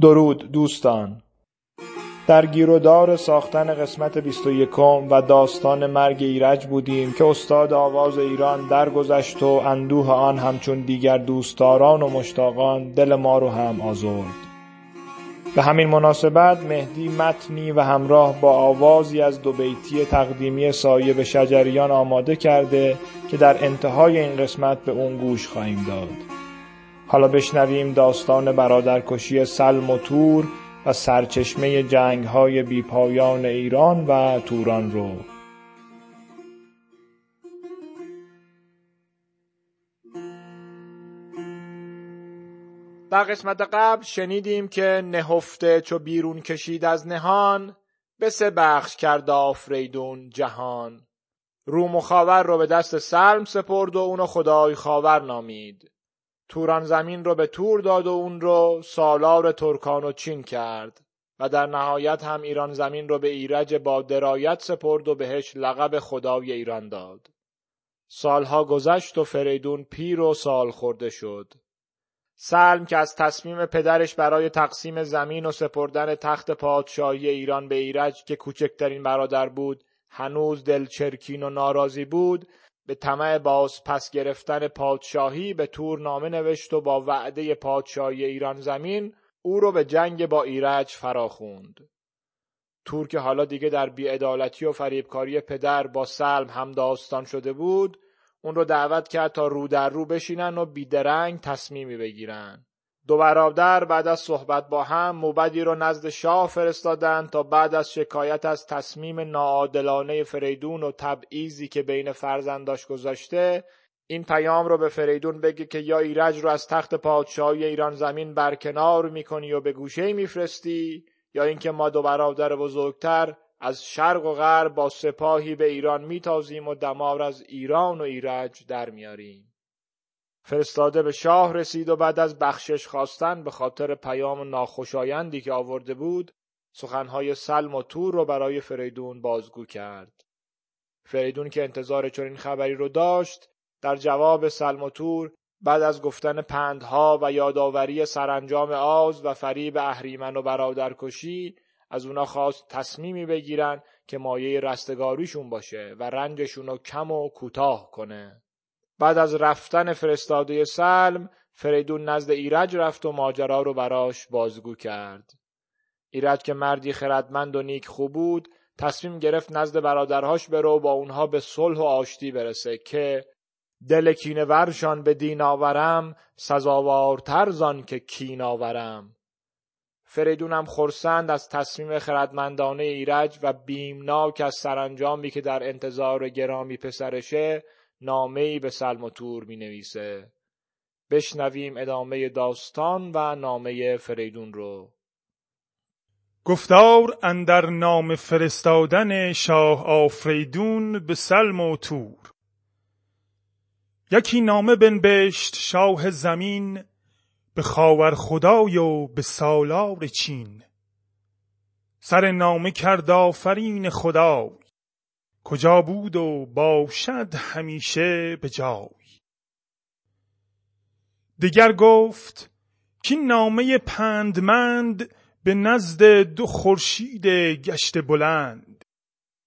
درود دوستان. در گیرودار ساختن قسمت 21 و داستان مرگ ایرج بودیم که استاد آواز ایران درگذشت و اندوه آن همچون دیگر دوستداران و مشتاقان دل ما رو هم آزرد. به همین مناسبت مهدی متنی و همراه با آوازی از دو بیتی تقدیمی سایه به شجریان آماده کرده که در انتهای این قسمت به اون گوش خواهیم داد. حالا بشنویم داستان برادرکشی سلم و تور و سرچشمه جنگهای بیپایان ایران و توران رو. در قسمت قبل شنیدیم که نهفته چو بیرون کشید از نهان به سه بخش کرد آفریدون جهان. روم و خاور رو به دست سلم سپرد و اونو خدای خاور نامید. توران زمین رو به تور داد و اون رو سالار ترکان و چین کرد و در نهایت هم ایران زمین رو به ایرج با درایت سپرد و بهش لقب خدای ایران داد. سالها گذشت و فریدون پیر و سال خورده شد. سلم که از تصمیم پدرش برای تقسیم زمین و سپردن تخت پادشاهی ایران به ایرج که کوچکترین برادر بود هنوز دلچرکین و ناراضی بود به طمع باز پس گرفتن پادشاهی به تور نامه نوشت و با وعده پادشاهی ایران زمین او رو به جنگ با ایرج فراخوند. تور که حالا دیگه در بیعدالتی و فریبکاری پدر با سلم هم داستان شده بود اون رو دعوت کرد تا رو در رو بشینن و بیدرنگ تصمیمی بگیرن. دو برادر بعد از صحبت با هم موبدی رو نزد شاه فرستادند تا بعد از شکایت از تصمیم ناعادلانه فریدون و تبعیضی که بین فرزنداش گذاشته این پیام رو به فریدون بگه که یا ایرج رو از تخت پادشاهی ایران زمین برکنار می‌کنی و به گوشه میفرستی یا اینکه ما دو برادر بزرگتر از شرق و غرب با سپاهی به ایران میتازیم و دمار از ایران و ایرج در میاریم. فرستاده به شاه رسید و بعد از بخشش خواستن به خاطر پیام ناخوشایندی که آورده بود سخنهای سلم و تور رو برای فریدون بازگو کرد. فریدون که انتظار چنین خبری رو داشت در جواب سلم و تور بعد از گفتن پندها و یادآوری سرانجام آز و فریب اهریمن و برادرکشی از اونا خواست تصمیمی بگیرن که مایه رستگاریشون باشه و رنجشون رو کم و کوتاه کنه. بعد از رفتن فرستاده سلم فریدون نزد ایرج رفت و ماجرا رو براش بازگو کرد. ایرج که مردی خردمند و نیک خوب بود تصمیم گرفت نزد برادرهاش بره و با اونها به صلح و آشتی برسه که دل کینه ورشان به دین آورم سزاوارتر زان که کین آورم. فریدونم خرسند از تصمیم خردمندانه ایرج و بیمناک از سرانجامی که در انتظار گرامی پسرشه نامه به سلم و تور می نویسه. بشنویم ادامه داستان و نامه فریدون رو. گفتار اندر نام فرستادن شاه آفریدون به سلم و تور یکی نامه بنبشت شاه زمین به خاور خدای و به سالار چین سر نامه کرد آفرین خدای کجا بود و باشد همیشه به جای. دیگر گفت که نامه پندمند به نزد دو خورشید گشت بلند.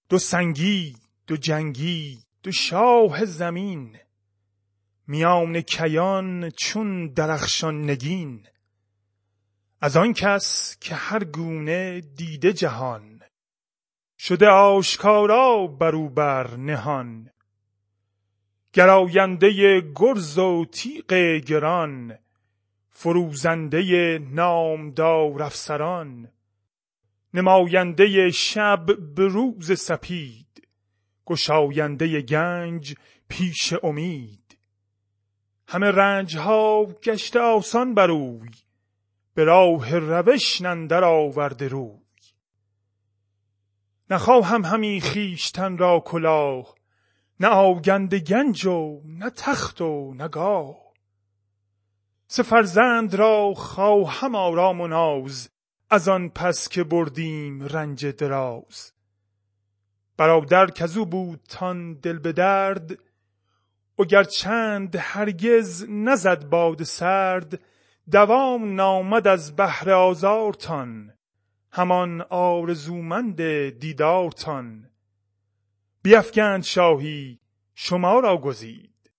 دو سنگی دو جنگی دو شاه زمین. میان کیان چون درخشان نگین. از آن کس که هر گونه دیده جهان. شده آشکارا برو بر نهان. گراینده گرز و تیغ گران فروزنده نامدار افسران. نماینده شب به روز سپید گشاینده گنج پیش امید. همه رنج ها گشته آسان بروی به راه روش نندر آورده روی. نخواهم همی خیشتن را کلاه نه آگند گنج و نه تخت و نه گاه. سه فرزند را خواهم آرام و ناز از آن پس که بردیم رنج دراز. برادر کزو بود تان دل به درد و چند هرگز نزد باد سرد دوام نامد از بهر آزارتان همان آرزومند دیدارتان. بیفگند شاهی شما را گزید.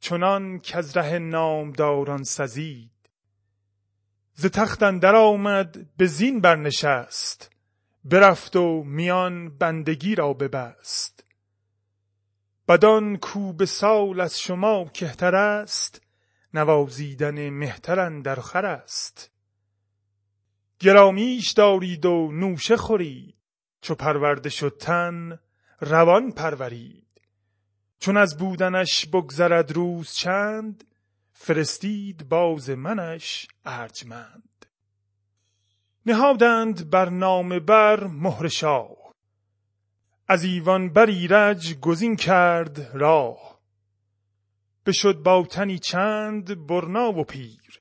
چنان از ره نامداران سزید. ز تخت اندر آمد به زین برنشست. برفت و میان بندگی را ببست. بدان کو به سال از شما کهتر است نوازیدن مهتر در خر است. گرامیش دارید و نوشه خورید. چو پرورده شد تن روان پرورید. چون از بودنش بگذرد روز چند فرستید باز منش ارجمند. نهادند بر نام بر مهر شاه. از ایوان بر ایرج گزین کرد راه. بشد با تنی چند برنا و پیر.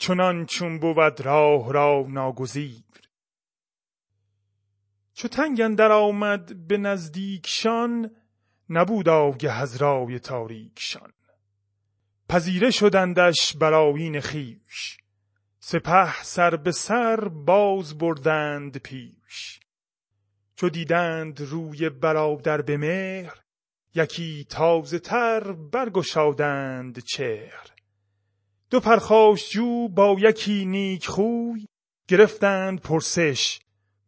چنان چون بود راه را ناگزیر. چو تنگ اندر آمد به نزدیکشان نبود آگه از رای تاریکشان. پذیره شدندش بر آیین خویش سپه سر به سر باز بردند پیش. چو دیدند روی برادر به مهر یکی تازه تر برگشادند چهر. دو جو با یکی نیک خوی گرفتند پرسش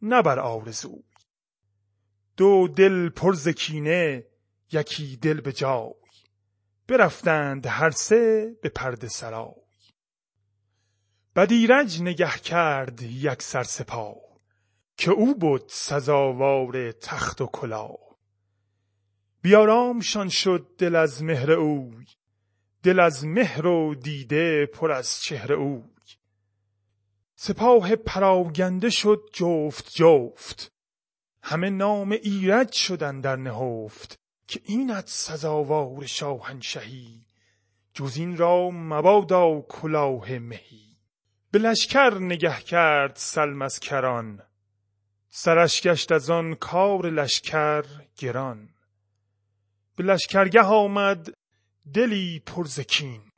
نه بر آرزوی. دو دل پر ز کینه یکی دل به جای. برفتند هر سه به پرده سرای. بدیرج نگه کرد یک سر سپاه که او بود سزاوار تخت و کلاه بیارامشان شد دل از مهر اوی. دل از مهر و دیده پر از چهره اوی. سپاه پراگنده شد جفت جفت. همه نام ایرج شدن در نهفت که اینت سزاوار شاهنشهی. جز این را مبادا کلاه مهی. به لشکر نگه کرد سلم از کران سرش گشت از آن کار لشکر گران. به لشکرگه آمد دلی پرزکین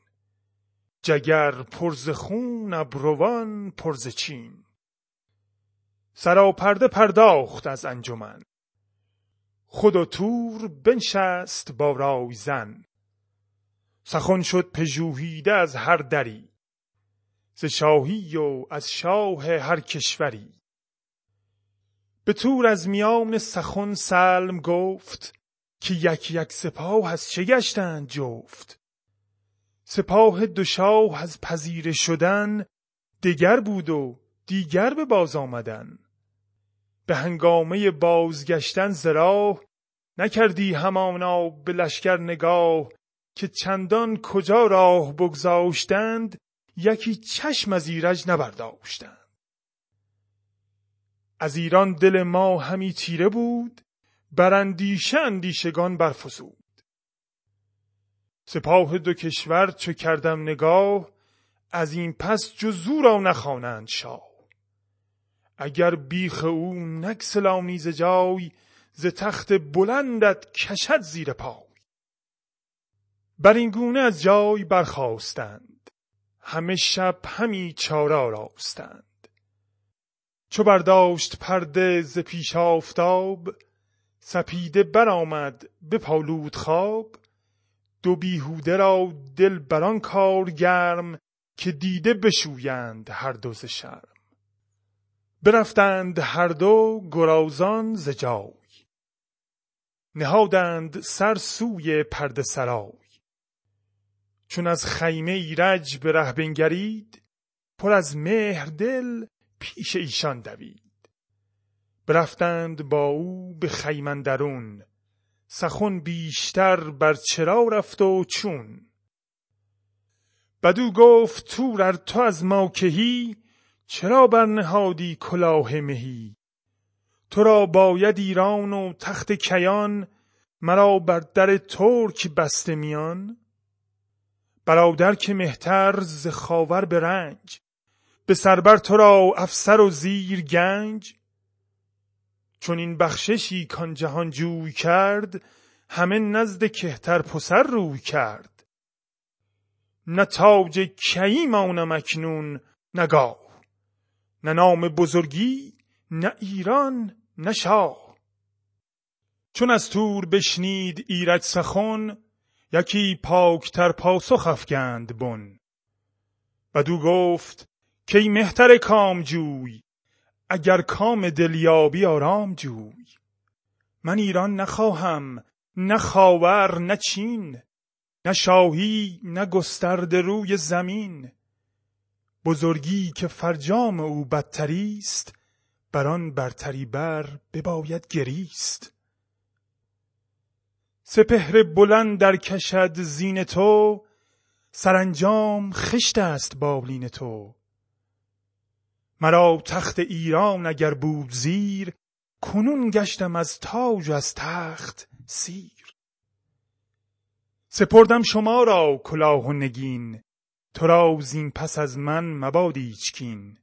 جگر پرز خون ابروان پرز چین. سراپرده پرداخت از انجمن. خود و تور بنشست با رای زن. سخن شد پژوهیده از هر دری. ز شاهی و از شاه هر کشوری. به تور از میان سخن سلم گفت که یک یک سپاه از چه گشتند جفت؟ سپاه دو شاه از پذیره شدن دگر بود و دیگر به باز آمدن. به هنگامه بازگشتن زراه نکردی همانا به لشکر نگاه که چندان کجا راه بگذاشتند یکی چشم از ایرج نبرداشتند. از ایران دل ما همی تیره بود بر اندیشه اندیشگان برفزود. سپاه دو کشور چو کردم نگاه از این پس جزو را نخوانند شاه. اگر بیخ او نکسلانی ز جای ز تخت بلندت کشد زیر پای. بر این گونه از جای برخواستند همه شب همی چاره راستند چو برداشت پرده ز پیش آفتاب سپیده برآمد به پالود خواب. دو بیهوده را دل بران کار گرم که دیده بشویند هر دو ز شرم. برفتند هر دو گرازان ز جای. نهادند سر سوی پرده سرای. چون از خیمه ایرج به ره بنگرید پر از مهر دل پیش ایشان دوید. برفتند با او به خیمه درون سخن بیشتر بر چرا رفت و چون؟ بدو گفت تور تو از ما کهی؟ چرا برنهادی کلاه مهی؟ تو را باید ایران و تخت کیان مرا بر در ترک بسته میان؟ برادر که مهتر ز خاور به رنج به سربر تو را افسر و زیر گنج؟ چون این بخششی کان جهان جوی کرد همه نزد کهتر پسر روی کرد. نه تاج کی مانم اکنون نگاه نه نام بزرگی نه ایران نه شاه. چون از تور بشنید ایرج سخن یکی پاکتر پاسخ افکند بن. بدو گفت کی مهتر کام جوی اگر کام دلیابی آرام جوی. من ایران نخواهم نه خاور نه چین نه شاهی نه گسترده روی زمین. بزرگی که فرجام او بدتری است بر آن برتری بر بباید گریست. سپهر بلند در کشد زین تو سرانجام خشت است بالین تو. مرا تخت ایران اگر بود زیر کنون گشتم از تاج و از تخت سیر. سپردم شما را کلاه و نگین تو را زین پس از من مباد ایچکین.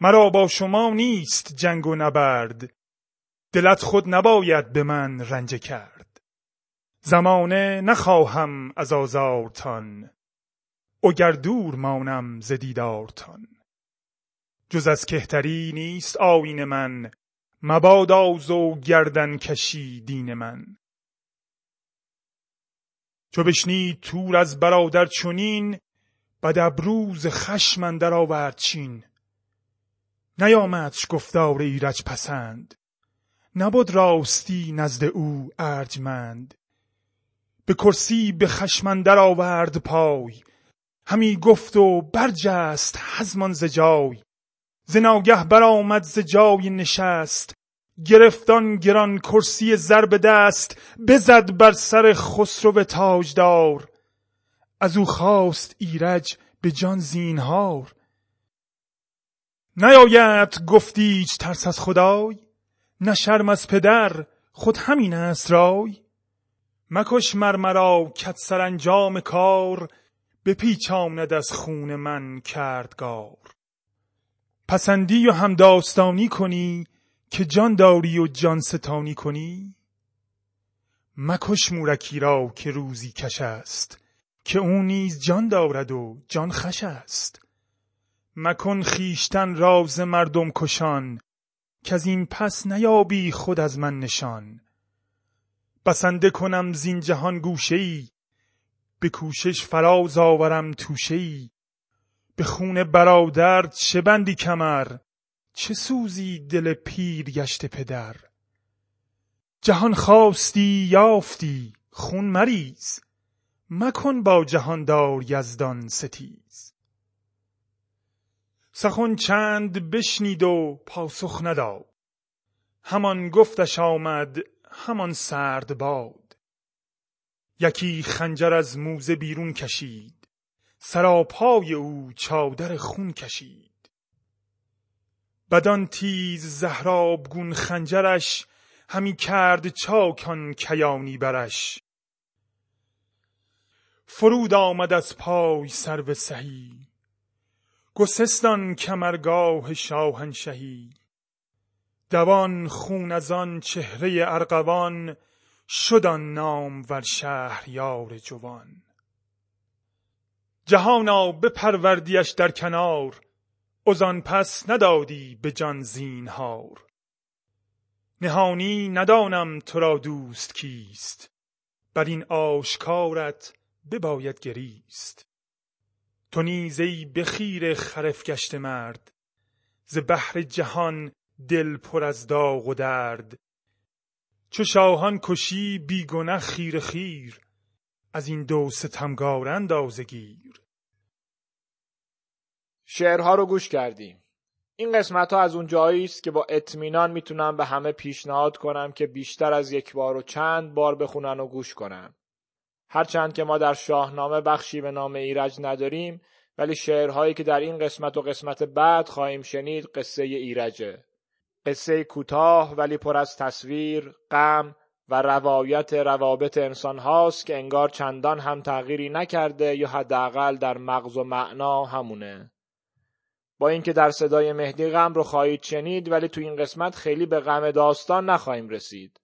مرا با شما نیست جنگ و نبرد دلت خود نباید به من رنجه کرد. زمانه نخواهم از آزارتان اگر دور مانم ز دیدارتان. جز از کهتری نیست آیین من. مباد آز و گردن کشی دین من. چو بشنید تور از برادر چنین بد ابروز خشم اندر آورد چین. نیامدش گفتار ایرج پسند. نبد راستی نزد او ارجمند. به کرسی به خشم اندر آورد پای. همی گفت و برجست حزمان ز جای. ز ناگه برآمد ز جای نشست. گرفتان گران کرسی زر به دست بزد بر سر خسرو تاجدار. از او خواست ایرج به جان زینهار. نیاید گفتیچ ترس از خدای نه شرم از پدر خود همین است رای. مکش مرمرا کت سرانجام کار بپیچاند از خون من کردگار. پسندی و هم داستانی کنی که جان داری و جان ستانی کنی؟ مکش مورکی را که روزی کش است که او نیز جان دارد و جان خش است. مکن خیشتن راز مردم کشان که از این پس نیابی خود از من نشان. بسنده کنم زین جهان گوشه ای به کوشش فراز آورم توشه ای به خون برادر چه بندی کمر؟ چه سوزی دل پیر گشت پدر؟ جهان خواستی یافتی خون مریز مکن با جهاندار یزدان ستیز. سخن چند بشنید و پاسخ نداد. همان گفتش آمد همان سرد باد. یکی خنجر از موزه بیرون کشید. سراپای او چادر خون کشید. بدان تیز زهرابگون خنجرش همی کرد چاکان کیانی برش. فرود آمد از پای سرو سهی گسستان کمرگاه شاهنشهی. دوان خون از آن چهره ارغوان شد آن نام ور شهریار جوان. جهانا بپروردیش در کنار از پس ندادی به جان زینهار. نهانی ندانم تو را دوست کیست بر این آشکارت بباید گریست. تو نیز ای به خیر خرف گشته مرد ز بحر جهان دل پر از داغ و درد. چو شاهان کشی بی گنه خیر خیر از این دو ستمگار اندازه گیر. شعرها رو گوش کردیم. این قسمت ها از اون جایی است که با اطمینان می‌تونم به همه پیشنهاد کنم که بیشتر از یک بار و چند بار بخونن و گوش کنن. هرچند که ما در شاهنامه بخشی به نام ایرج نداریم ولی شعرهایی که در این قسمت و قسمت بعد خواهیم شنید قصه ایرجه. قصه کوتاه ولی پر از تصویر، غم و روایت روابط انسان هاست که انگار چندان هم تغییری نکرده یا حداقل در مغز و معنا همونه. با اینکه در صدای مهدی غم رو خواهید شنید ولی تو این قسمت خیلی به غم داستان نخواهیم رسید.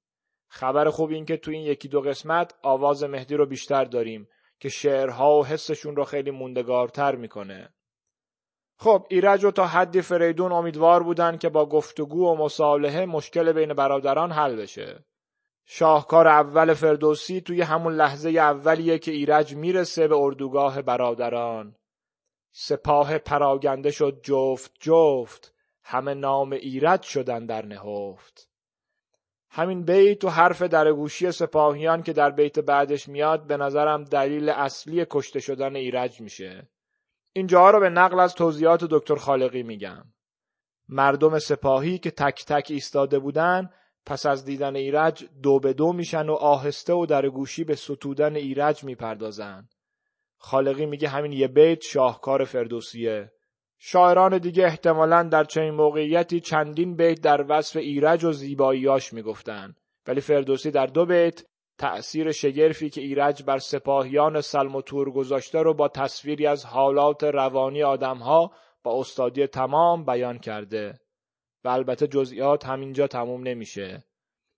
خبر خوب این که تو این یکی دو قسمت آواز مهدی رو بیشتر داریم که شعرها و حسشون رو خیلی موندگارتر می‌کنه خب ایرج و تا حدی فریدون امیدوار بودن که با گفتگو و مصالحه مشکل بین برادران حل بشه شاهکار اول فردوسی توی همون لحظه اولیه که ایرج می‌رسه به اردوگاه برادران. سپاه پراگنده شد جفت جفت. همه نام ایرج شدن در نهفت. همین بیت و حرف درگوشی سپاهیان که در بیت بعدش میاد به نظرم دلیل اصلی کشته شدن ایرج میشه. اینجا رو به نقل از توضیحات دکتر خالقی میگم. مردم سپاهی که تک تک ایستاده بودن پس از دیدن ایرج دو به دو میشن و آهسته و در گوشی به ستودن ایرج می‌پردازن. خالقی میگه همین یه بیت شاهکار فردوسیه. شاعران دیگه احتمالا در چنین موقعیتی چندین بیت در وصف ایرج و زیباییاش می‌گفتن. ولی فردوسی در دو بیت تأثیر شگرفی که ایرج بر سپاهیان سلم و تور گذاشته رو با تصویری از حالات روانی آدمها با استادی تمام بیان کرده. و البته جزئیات همینجا تموم نمیشه.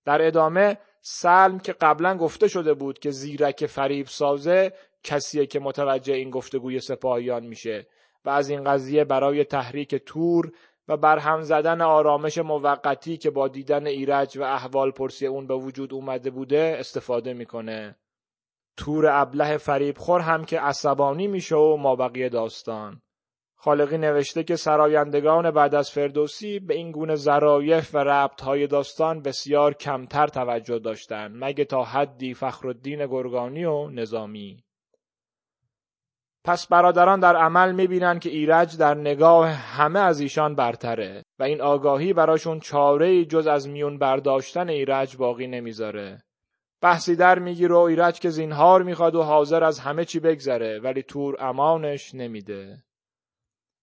در ادامه سلم که قبلا گفته شده بود که زیرک فریب سازه کسیه که متوجه این گفتگوی سپاهیان میشه و از این قضیه برای تحریک تور و برهم زدن آرامش موقتی که با دیدن ایرج و احوال پرسی اون به وجود اومده بوده استفاده می‌کنه. تور ابله فریبخور هم که عصبانی میشه و مابقی داستان. خالقی نوشته که سرایندگان بعد از فردوسی به این گونه ظرایف و ربطهای داستان بسیار کمتر توجه داشتند مگه تا حدی فخرالدین گرگانی و نظامی پس برادران در عمل می‌بینن که ایرج در نگاه همه از ایشان برتره و این آگاهی براشون چاره جز از میون برداشتن ایرج باقی نمی‌ذاره. بحثی در می‌گیره و ایرج که زینهار می‌خواد و حاضر از همه چی بگذره ولی تور امانش نمیده.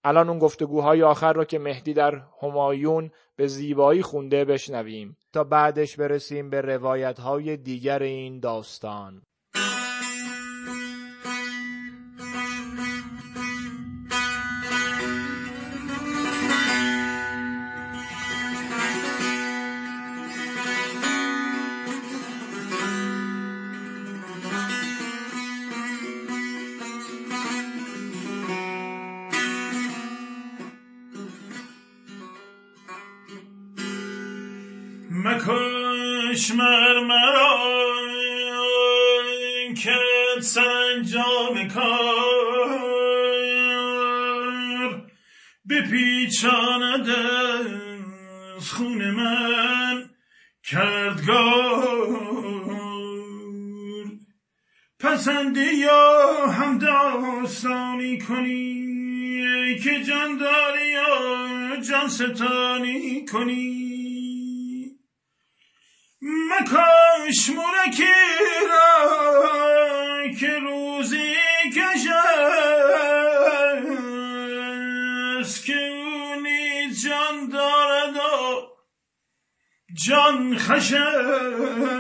الان اون گفتگوهای آخر رو که مهدی در همایون به زیبایی خونده بشنویم تا بعدش برسیم به روایت های دیگر این داستان. هم داستانی کنی که جان داری یا جان ستانی کنی. مکاش مونکی را که روزی کشست که اونی جان دارد و جان خشست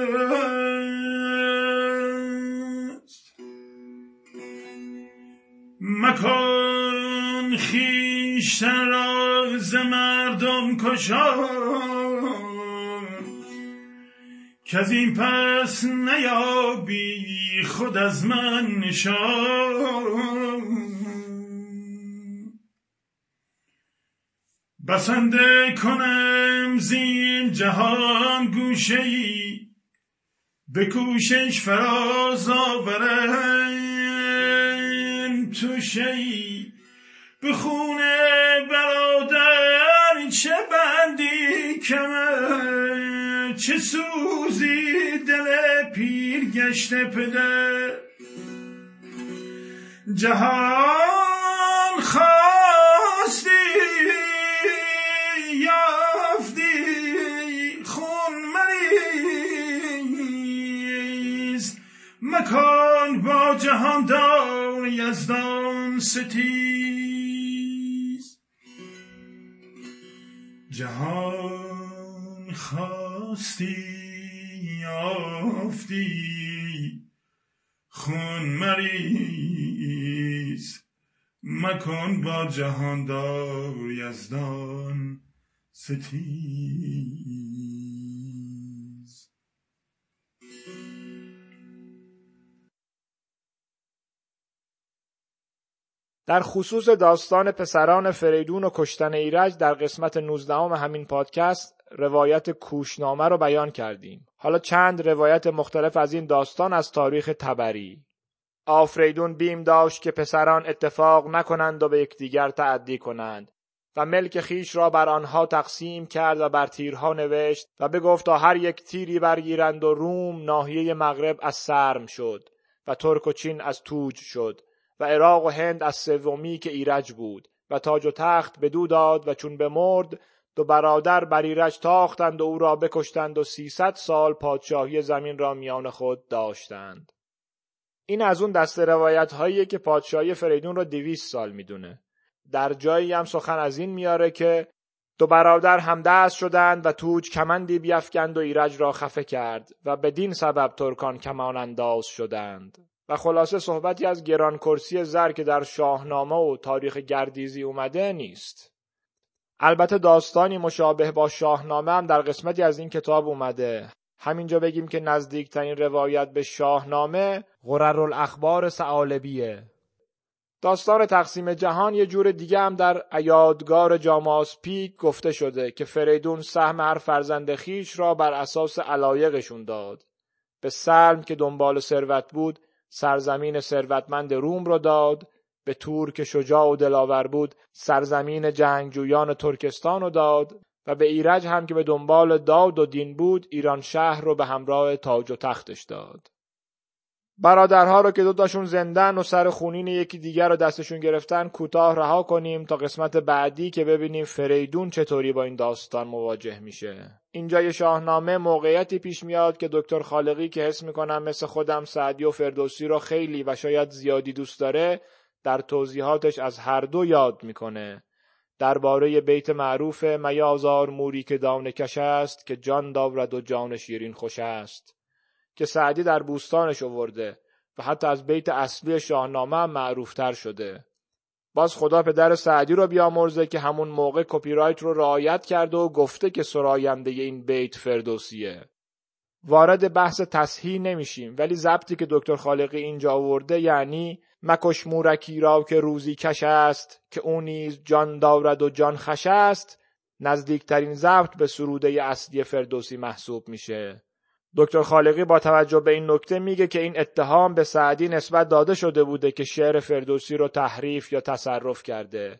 مکان خیشتن را ز مردم کشان که از این پس نیابی خود از من نشان بسنده کنم زین جهان گوشه ای به کوشش فراز آورم. توشه ای به خونه برادر چه بندی کمر؟ چه سوزی دل پیر گشته پدر؟ جهان خواستی یافتی خون مریز. مکان با جهان دار یزدان ستیز جهان خواستی یافتی خون مریض مکن با جهاندار یزدان ستی در خصوص داستان پسران فریدون و کشتن ایرج در قسمت 19 همین پادکست روایت کوشنامه رو بیان کردیم. حالا چند روایت مختلف از این داستان از تاریخ تبری. آفریدون بیم داشت که پسران اتفاق نکنند و به یکدیگر تعدی کنند و ملک خیش را بر آنها تقسیم کرد و بر تیرها نوشت و بگفت تا هر یک تیری برگیرند و روم ناحیه مغرب از سرم شد و ترک و چین از توج شد و عراق و هند از سومی که ایرج بود و تاج و تخت به دو داد و چون بمرد دو برادر بر ایرج تاختند و او را بکشتند و سیصد سال پادشاهی زمین را میان خود داشتند. این از اون دسته روایت هاییه که پادشاهی فریدون را دویست سال می‌دونه. در جایی هم سخن از این میاره که دو برادر هم دست شدند و توج کمندی بیافکند و ایرج را خفه کرد و بدین سبب ترکان کمان انداز شدند. و خلاصه صحبتی از گران کرسی زر که در شاهنامه و تاریخ گردیزی اومده نیست. البته داستانی مشابه با شاهنامه هم در قسمتی از این کتاب اومده. همینجا بگیم که نزدیکترین روایت به شاهنامه غرر الاخبار سعالبیه. داستان تقسیم جهان یه جور دیگه هم در ایادگار جاماس پیک گفته شده که فریدون سهم هر فرزند خیش را بر اساس علایقشون داد. به سلم که دنبال ثروت بود سرزمین ثروتمند روم را داد به تور که شجاع و دلاور بود سرزمین جنگجویان ترکستان رو داد و به ایرج هم که به دنبال داد و دین بود ایران شهر رو به همراه تاج و تختش داد. برادرها رو که دوتاشون زندن و سر خونین یکی دیگر رو دستشون گرفتن کوتاه رها کنیم تا قسمت بعدی که ببینیم فریدون چطوری با این داستان مواجه میشه. اینجا یه شاهنامه موقعیتی پیش میاد که دکتر خالقی که حس می‌کنم مثل خودم سعدی و فردوسی رو خیلی و شاید زیادی دوست داره در توضیحاتش از هر دو یاد می‌کنه. درباره بیت معروف میازار موری که دانه کش است که جان داورد و جان شیرین خوش است. که سعدی در بوستانش آورده و حتی از بیت اصلی شاهنامه هم معروفتر شده. باز خدا پدر سعدی رو بیامرزه که همون موقع کپی رایت رو رعایت کرده و گفته که سراینده این بیت فردوسیه. وارد بحث تصحیح نمیشیم ولی ضبطی که دکتر خالقی اینجا آورده یعنی مکش مورکی را که روزی کش است که او نیز جان دارد و جان خش است نزدیکترین ضبط به سروده اصلی فردوسی محسوب میشه. دکتر خالقی با توجه به این نکته میگه که این اتهام به سعدی نسبت داده شده بوده که شعر فردوسی رو تحریف یا تصرف کرده.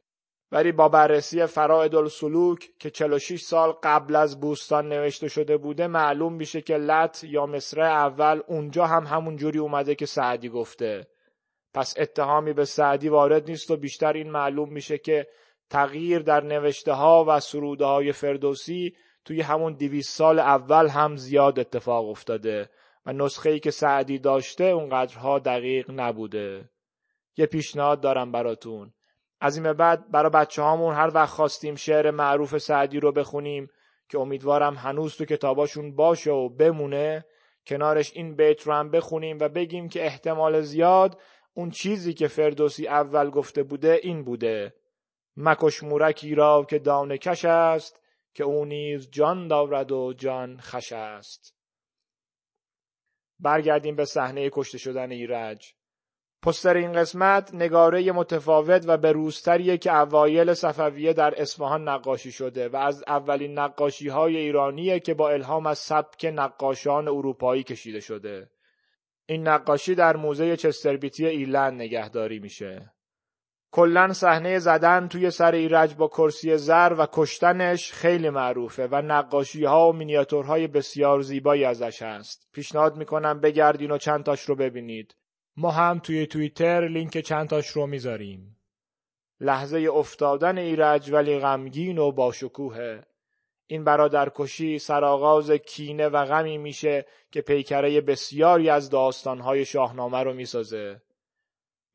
ولی با بررسی فرائد السلوک که 46 سال قبل از بوستان نوشته شده بوده معلوم میشه که لط یا مصره اول اونجا هم همون جوری اومده که سعدی گفته. پس اتهامی به سعدی وارد نیست و بیشتر این معلوم میشه که تغییر در نوشته ها و سروده های فردوسی توی همون دیویس سال اول هم زیاد اتفاق افتاده و نسخه ای که سعدی داشته اونقدرها دقیق نبوده. یه پیشنهاد دارم براتون. از این به بعد برای بچه هامون هر وقت خواستیم شعر معروف سعدی رو بخونیم که امیدوارم هنوز تو کتاباشون باشه و بمونه کنارش این بیت رو هم بخونیم و بگیم که احتمال زیاد اون چیزی که فردوسی اول گفته بوده این بوده. مکش مورکی را که دانه کش است که او نیز جان دارد و جان خش است برگردیم به صحنه کشته شدن ایرج پستر این قسمت نگاره متفاوت و به روستریه که اوایل صفویه در اصفهان نقاشی شده و از اولین نقاشی های ایرانیه که با الهام از سبک نقاشان اروپایی کشیده شده. این نقاشی در موزه چستربیتی ایلند نگهداری میشه. کلا صحنه زدن توی سر ایرج با کرسی زر و کشتنش خیلی معروفه و نقاشی ها و مینیاتورهای بسیار زیبایی ازش هست. پیشنهاد می‌کنم بگردین و چند تاش رو ببینید. ما هم توی توییتر لینک چند تاش رو می‌ذاریم. لحظه افتادن ایرج ولی غمگین و با شکوهه. این برادرکشی سرآغاز کینه و غمی میشه که پیکره بسیاری از داستانهای شاهنامه رو می‌سازه.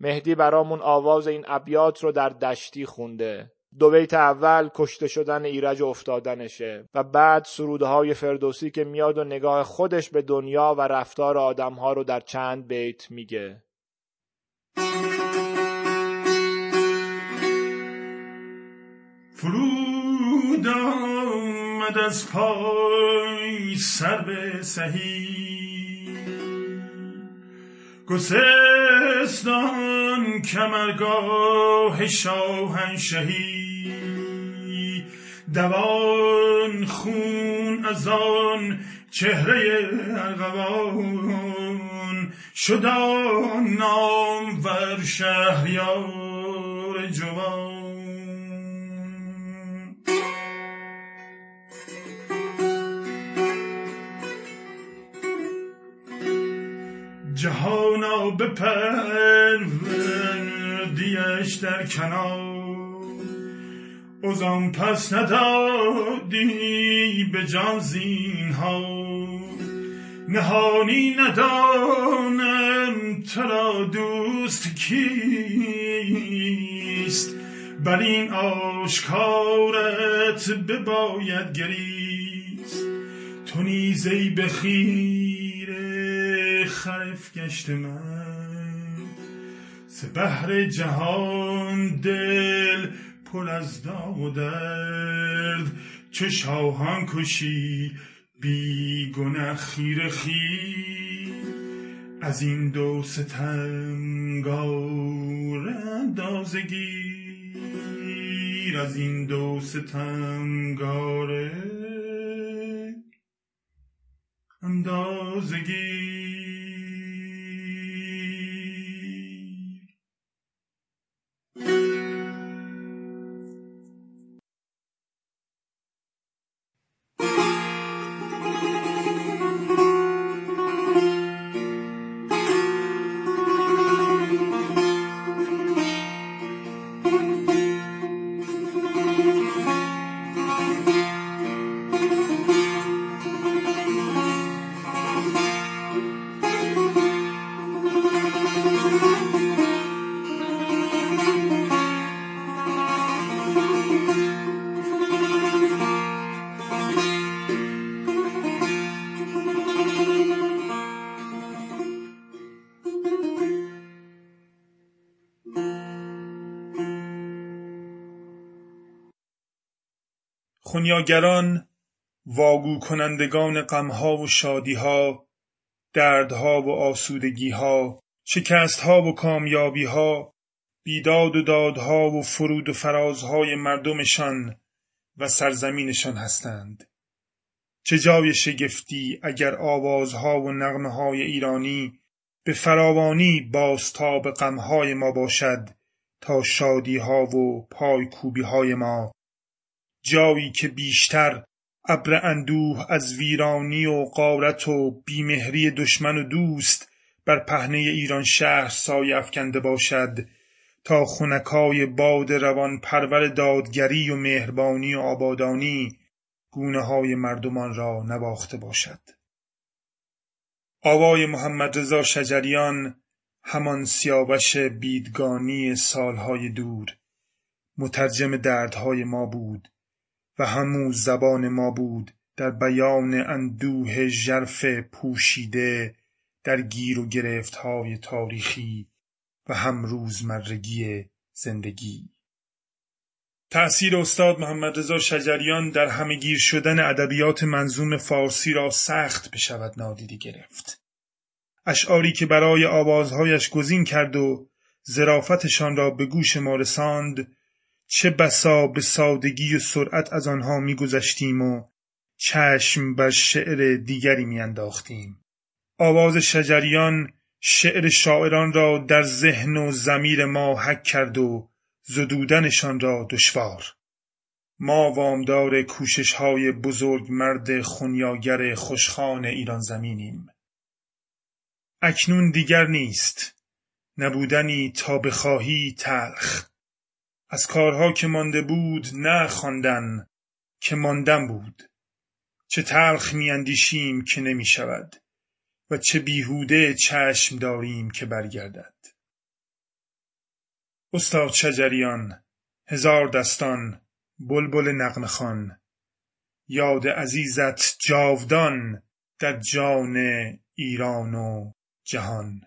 مهدی برامون آواز این ابیات رو در دشتی خونده. دو بیت اول کشته شدن ایرج و افتادنشه. و بعد سروده های فردوسی که میاد و نگاه خودش به دنیا و رفتار آدمها رو در چند بیت میگه. فرود آمد از پای سر به سهی. گسستان کمرگاه شاهنشهی دوان خون از آن چهره ارغوان شدان نام ور شهریار جوان. جهانا بپروردیش در کنار. ازان پس ندادی به جان زین ها نهانی ندانم ترا دوست کیست. بر این آشکارت بباید گریست. تو نیز ای خرف گشت من. سه جهان دل پر از داغ و درد. چه شاهان کشی بی گنه خیر خیر از این دو ستمگار اندازگیر از این دو ستمگار اندازگیر خونیاگران واگو کنندگان غمها و شادیها دردها و آسودگیها شکستها و کامیابیها بیداد و دادها و فرود و فرازهای مردمشان و سرزمینشان هستند. چه جای شگفتی اگر آوازها و نغمه های ایرانی به فراوانی بازتاب غمهای ما باشد تا شادیها و پایکوبیهای ما جایی که بیشتر ابر اندوه از ویرانی و غارت و بیمهری دشمن و دوست بر پهنه ایران شهر سایه افکنده باشد تا خونکای باد روان پرور دادگری و مهربانی و آبادانی گونه های مردمان را نواخته باشد. آوای محمد رضا شجریان همان سیاوش بیدگانی سالهای دور مترجم دردهای ما بود. و همو زبان ما بود در بیان اندوه ژرف پوشیده در گیر و های تاریخی و هم روزمرگی زندگی. تأثیر استاد محمد رضا شجریان در همهگیر شدن ادبیات منظوم فارسی را سخت بشود نادیده گرفت. اشعاری که برای آوازهایش گزین کرد و ظرافتشان را به گوش ما رساند چه بسا به سادگی و سرعت از آنها میگذشتیم و چشم بر شعر دیگری میانداختیم. آواز شجریان شعر شاعران را در ذهن و زمیر ما حک کرد و زدودنشان را دشوار. ما وامدار کوشش های بزرگ مرد خونیاگر خوشخان ایران زمینیم. اکنون دیگر نیست. نبودنی تا بخواهی تلخ. از کارها که مانده بود نه خواندن که ماندن بود. چه تلخ میاندیشیم که نمی شود و چه بیهوده چشم داریم که برگردد. استاد شجریان هزار دستان بلبل نغمه خان یاد عزیزت جاودان در جان ایران و جهان.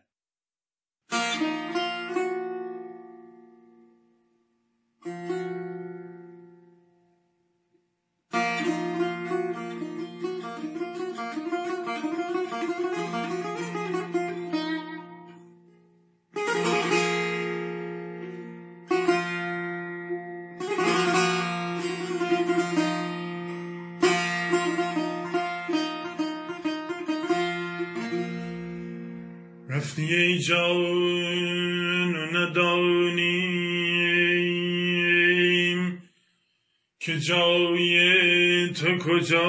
جان ندانیم که جای تو کجاست.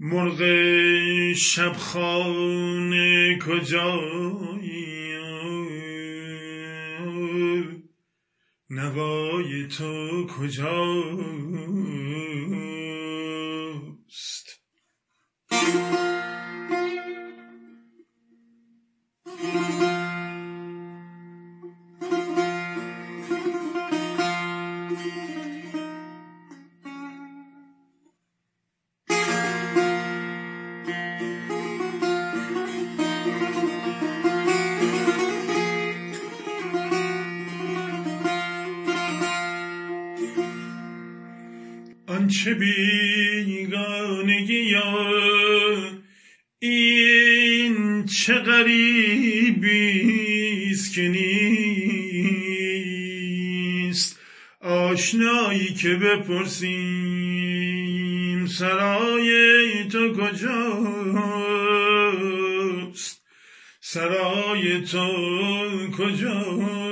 مرغ شبخانه کجایی؟ نوای تو کجاست آنچه بیگانگی این چه غریبی است که نیست. آشنایی که بپرسیم سرای تو کجاست؟ سرای تو کجاست؟